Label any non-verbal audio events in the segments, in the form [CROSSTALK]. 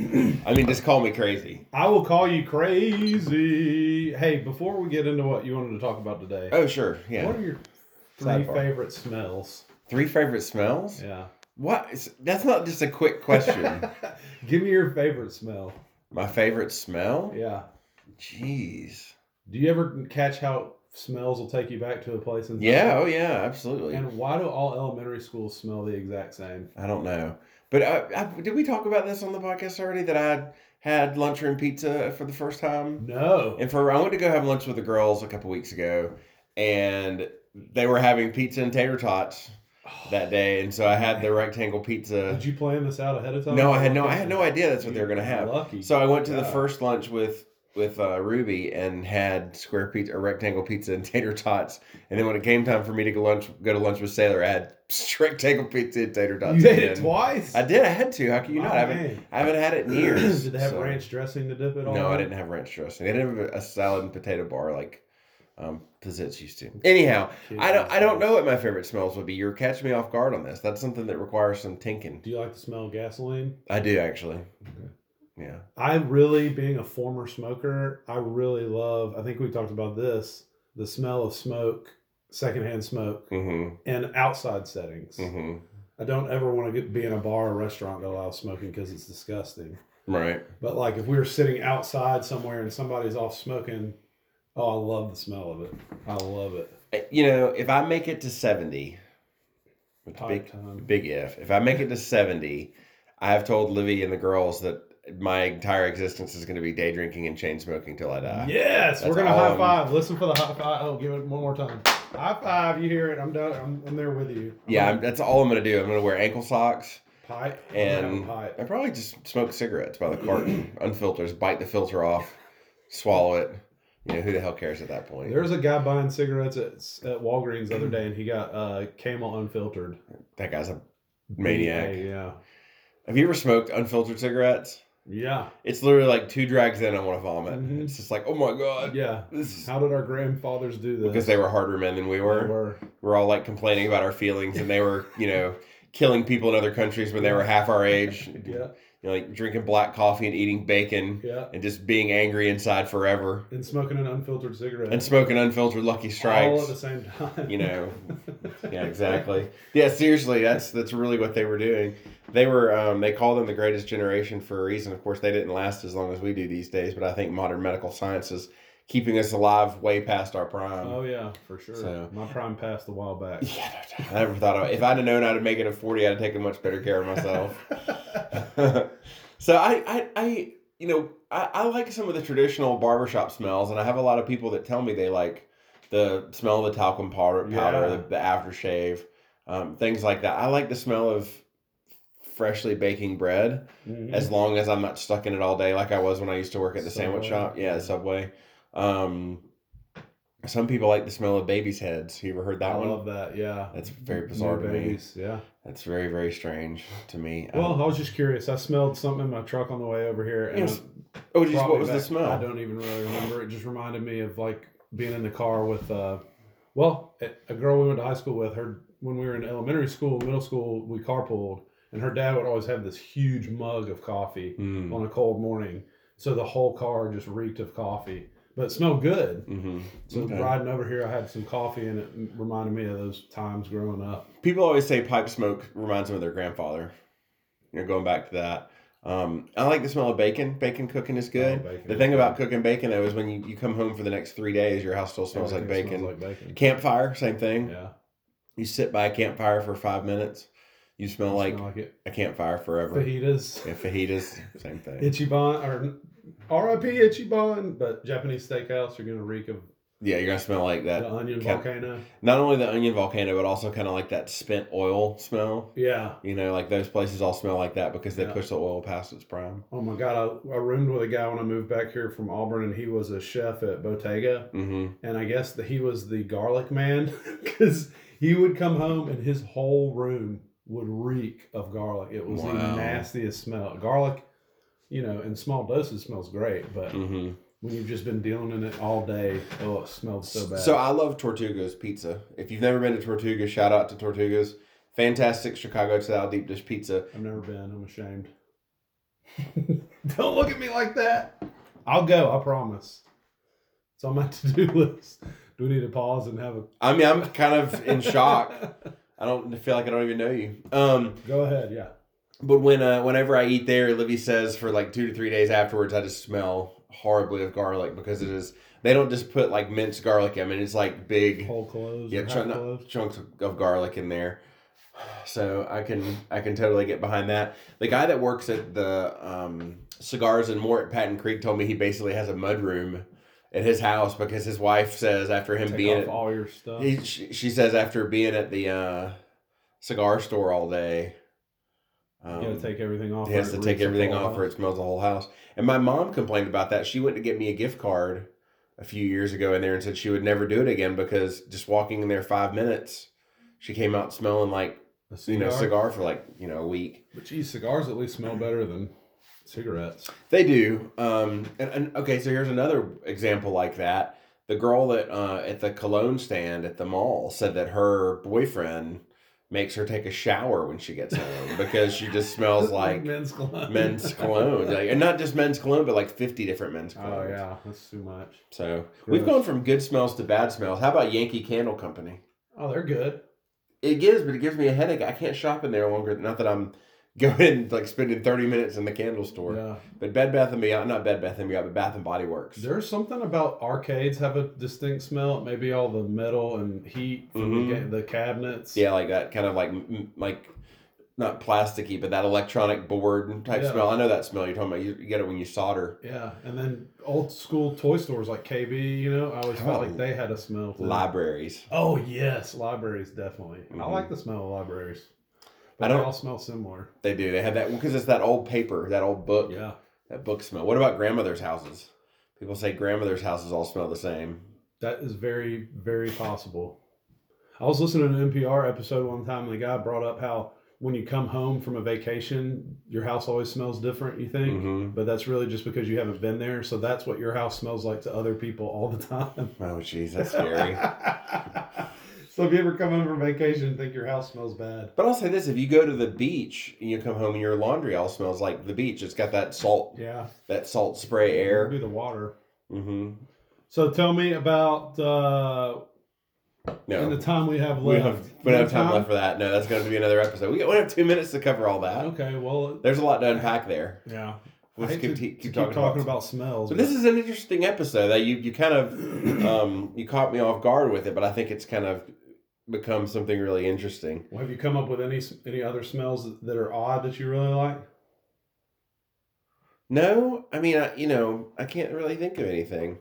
[CLEARS THROAT] I mean, just call me crazy. I will call you crazy. Hey, before we get into what you wanted to talk about today, Oh, sure. Yeah. what are your three Sidebar. favorite smells? Three favorite smells? Yeah. What? Is- That's not just a quick question. [LAUGHS] Give me your favorite smell. My favorite smell? Yeah. Jeez. Do you ever catch how smells will take you back to a place in Yeah. Oh, yeah. Absolutely. And why do all elementary schools smell the exact same? I don't know. But uh, I, did we talk about this on the podcast already? That I had, had lunchroom pizza for the first time? No. And for I went to go have lunch with the girls a couple weeks ago, and they were having pizza and tater tots that day, and so I had the rectangle pizza. Did you plan this out ahead of time? No, I had no, I had no idea that's what they were gonna have. Lucky. So I went to the first lunch with with uh, Ruby and had square pizza, or rectangle pizza and tater tots, and then when it came time for me to go lunch, go to lunch with Sailor, I had [LAUGHS] rectangle pizza and tater tots. you ate it twice. I did. I had to. How can you not? I haven't. I haven't had it in years. Did they have so- ranch dressing to dip it on? no, I didn't have ranch dressing. They didn't have a salad and potato bar like um, Pizitz used to. Anyhow, I don't. I don't know what my favorite smells would be. You're catching me off guard on this. That's something that requires some thinking. Do you like the smell of gasoline? I do actually. Okay. I really, being a former smoker, I really love. I think we talked about this: the smell of smoke, secondhand smoke, Mm-hmm. in outside settings. Mm-hmm. I don't ever want to get, be in a bar or restaurant that allows smoking because it's disgusting. Right. But like if we were sitting outside somewhere and somebody's off smoking, oh, I love the smell of it. I love it. Uh, You know, if I make it to seventy, big time. big if, if I make it to seventy, I have told Livy and the girls that my entire existence is going to be day drinking and chain smoking till I die. Yes, That's we're gonna all high I'm- five. Listen for the high five. Oh, give it one more time. High five. You hear it? I'm done. I'm, I'm there with you. Yeah, I'm, that's all I'm going to do. I'm going to wear ankle socks. pipe and pipe. I probably just smoke cigarettes by the carton, [CLEARS THROAT] unfiltered, bite the filter off, swallow it. You know, who the hell cares at that point? There's a guy buying cigarettes at, at Walgreens the other day, and he got uh, Camel unfiltered. that guy's a maniac. Yeah, Have you ever smoked unfiltered cigarettes? Yeah, It's literally like two drags in, I want to vomit. Mhm. It's just like, oh my god, yeah. this is How did our grandfathers do this? because they were harder men than we They were. were. We're all like complaining about our feelings, and they were, you know, killing people in other countries when they were half our age. [LAUGHS] Yeah, You know, like drinking black coffee and eating bacon yeah. and just being angry inside forever. And smoking an unfiltered cigarette. and smoking unfiltered Lucky Strikes. all at the same time. You know, [LAUGHS] yeah, exactly. Yeah, seriously, that's that's really what they were doing. They were um, they call them the greatest generation for a reason. Of course, they didn't last as long as we do these days, but I think modern medical science is keeping us alive way past our prime. Oh yeah, for sure. So- My prime passed a while back. Yeah. I never thought of it. if I'd have known how to make it at forty, I'd have taken much better care of myself. [LAUGHS] [LAUGHS] so I, I, I, you know, I, I like some of the traditional barbershop smells, and I have a lot of people that tell me they like the smell of the talcum powder, powder, Yeah. the, the aftershave, um, things like that. I like the smell of freshly baking bread, Mhm. as long as I'm not stuck in it all day, like I was when I used to work at the sandwich shop. Yeah, the Subway. Um, some people like the smell of babies' heads. You ever heard that I one? I love that. Yeah. That's very New bizarre to me. Yeah. That's very, very strange to me. Well, Um, I was just curious. I smelled something in my truck on the way over here, and oh, geez, what was the smell? I don't even really remember. It just reminded me of like being in the car with, uh, well, a a girl we went to high school with. Her when we were in elementary school, middle school, we carpooled, and her dad would always have this huge mug of coffee Mm. on a cold morning. So the whole car just reeked of coffee, but it smelled good. hmm So Okay. riding over here, I had some coffee, and it reminded me of those times growing up. People always say pipe smoke reminds them of their grandfather. You know, going back to that. Um, I like the smell of bacon. Bacon cooking is good. Oh, the is thing good. about cooking bacon though is when you, you come home for the next three days, your house still smells like bacon. Smells like bacon. Campfire, same thing. Yeah. You sit by a campfire for five minutes, you smell like Smell like a campfire forever. Fajitas. Yeah, fajitas, same thing. Ichiban or RIP Ichiban, but Japanese steakhouse are gonna reek of yeah, you're gonna smell like that. the onion Cap- volcano. Not only the onion volcano, but also kind of like that spent oil smell. Yeah. You know, like those places all smell like that because they Yeah. push the oil past its prime. Oh my god, I, I roomed with a guy when I moved back here from Auburn, and he was a chef at Bottega, hmm and I guess that he was the garlic man [LAUGHS] because he would come home and his whole room would reek of garlic. It was the nastiest smell. Garlic, you know, in small doses smells great, but hmm when you've just been dealing in it all day, oh, it smells so bad. So I love Tortuga's pizza. If you've never been to Tortuga, shout out to Tortuga's. Fantastic Chicago style deep dish pizza. I've never been. I'm ashamed. [LAUGHS] Don't look at me like that. I'll go. I promise. It's on my [LAUGHS] to-do list. Do we need to pause and have a? I mean, I'm kind of in shock. I don't feel like I don't even know you. Um, Go ahead. Yeah. But when uh, whenever I eat there, Livy says for like two to three days afterwards, I just smell horribly of garlic because it is. They don't just put like minced garlic. I mean, it's like big Whole clothes. yeah chunk, cloves. chunks of, garlic in there. So I can I can totally get behind that. The guy that works at the um, cigars and more at Patton Creek told me he basically has a mud room at his house because his wife says after him Take being off at, all your stuff. he, she, she says after being at the uh, cigar store all day, um, you gotta take everything off. he has to take everything off or it smells the whole house. And my mom complained about that. She went to get me a gift card a few years ago in there and said she would never do it again because just walking in there five minutes, she came out smelling like A you know cigar? cigar for like you know a week. But geez, cigars at least smell better than cigarettes. They do. Um, and, and okay, so here's another example like that. The girl that uh, at the cologne stand at the mall said that her boyfriend makes her take a shower when she gets home because she just smells [LAUGHS] like men's cologne. men's cologne, like, and not just men's cologne, but like fifty different men's Oh colognes. yeah, that's too much. So we've gone from good smells to bad smells. How about Yankee Candle Company? Oh, they're good. It gives, but it gives me a headache. I can't shop in there longer. Not that I'm going [LAUGHS] like spending thirty minutes in the candle store. Yeah. But Bed Bath and Beyond, not Bed Bath and Beyond, but Bath and Body Works. There's something about arcades have a distinct smell. Maybe all the metal and heat from Mhm. the, the cabinets. Yeah, like that kind of like like not plasticky, but that electronic board type Yeah. smell. I know that smell you're talking about. You, get it when you solder. Yeah, and then old school toy stores like KB, you know, I always felt Oh. like they had a smell. too. Libraries. Oh yes, libraries definitely. I Mhm. like the smell of libraries. I But they don't- all smell similar. They do. They have that because it's that old paper, that old book, Yeah. that book smell. What about grandmother's houses? People say grandmother's houses all smell the same. That is very, very possible. I was listening to an NPR episode one time, and the guy brought up how when you come home from a vacation, your house always smells different. You think, hmm but that's really just because you haven't been there. So that's what your house smells like to other people all the time. Oh, jeez, that's scary. [LAUGHS] so if you ever come home from vacation and think your house smells bad, but I'll say this: if you go to the beach and you come home and your laundry all smells like the beach, it's got that salt, yeah, that salt spray air. be the water. Mm-hmm. So tell me about uh, No, in the time we have left. have, we don't have time left for that. No, that's going to be another episode. We got- we have two minutes to cover all that. Okay, well, There's a lot to unpack there. yeah. Let's I hate keep, to, keep, to keep keep talking, talking, about. about, smells. So but- this is an interesting episode that you you kind of um, you caught me off guard with it, but I think it's kind of become something really interesting. Well, have you come up with any any other smells that- are odd that you really like? No, I mean, I, you know, I can't really think of anything.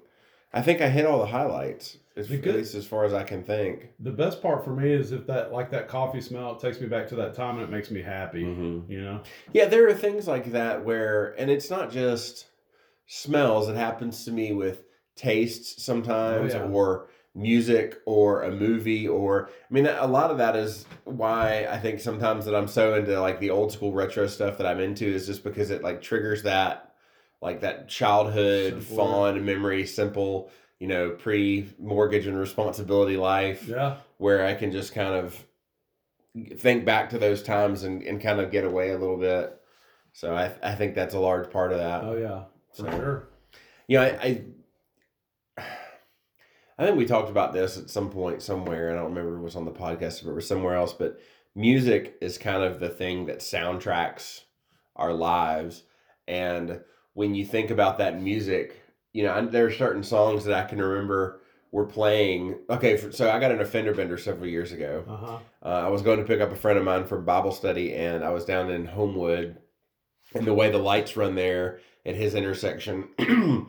I think I hit all the highlights, as, at least as far as I can think. The best part for me is if that like that coffee smell it takes me back to that time and it makes me happy. Mm-hmm. You know, Yeah, there are things like that where, and it's not just smells. It happens to me with tastes sometimes, Oh, yeah. or music, or a movie, or I mean, a lot of that is why I think sometimes that I'm so into like the old school retro stuff that I'm into is just because it like triggers that, like that childhood Simpler. fond memory, simple, you know, pre mortgage and responsibility life yeah. where I can just kind of think back to those times and, and kind of get away a little bit. So I, I think that's a large part of that. Oh yeah, for So- sure. You know, I, I I think we talked about this at some point somewhere. I don't remember if it was on the podcast or it was somewhere else, but music is kind of the thing that soundtracks our lives. And when you think about that music, you know, there are certain songs that I can remember were playing. Okay, for, so I got an offender bender several years ago. Uh huh. Uh, I was going to pick up a friend of mine for Bible study, and I was down in Homewood, and the way the lights run there at his intersection, [CLEARS THROAT]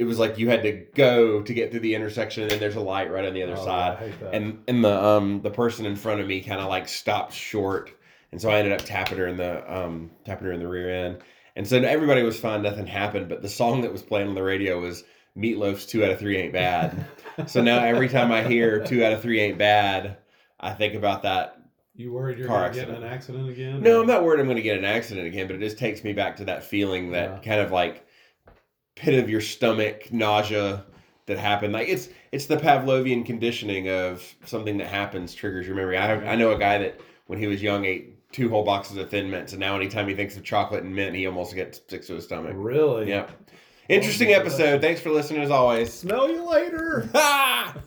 it was like you had to go to get through the intersection, and then there's a light right on the other Oh, side, I hate that. and and the um the person in front of me kind of like stopped short, and so I ended up tapping her in the um tapping her in the rear end, and so everybody was fine, nothing happened, but the song that was playing on the radio was Meat Loaf's Two Out of Three Ain't Bad. so now every time I hear Two Out of Three Ain't Bad, I think about that you worried you're car gonna get in an accident again? no, I'm not worried I'm going to get in an accident again, but it just takes me back to that feeling that Yeah. kind of like pit of your stomach nausea that happened. Like it's it's the Pavlovian conditioning of something that happens triggers your memory. I I know a guy that when he was young ate two whole boxes of Thin Mints, and now anytime he thinks of chocolate and mint, he almost gets sick to his stomach. Really? Yep. Interesting oh episode. Thanks for listening as always. Smell you later. [LAUGHS]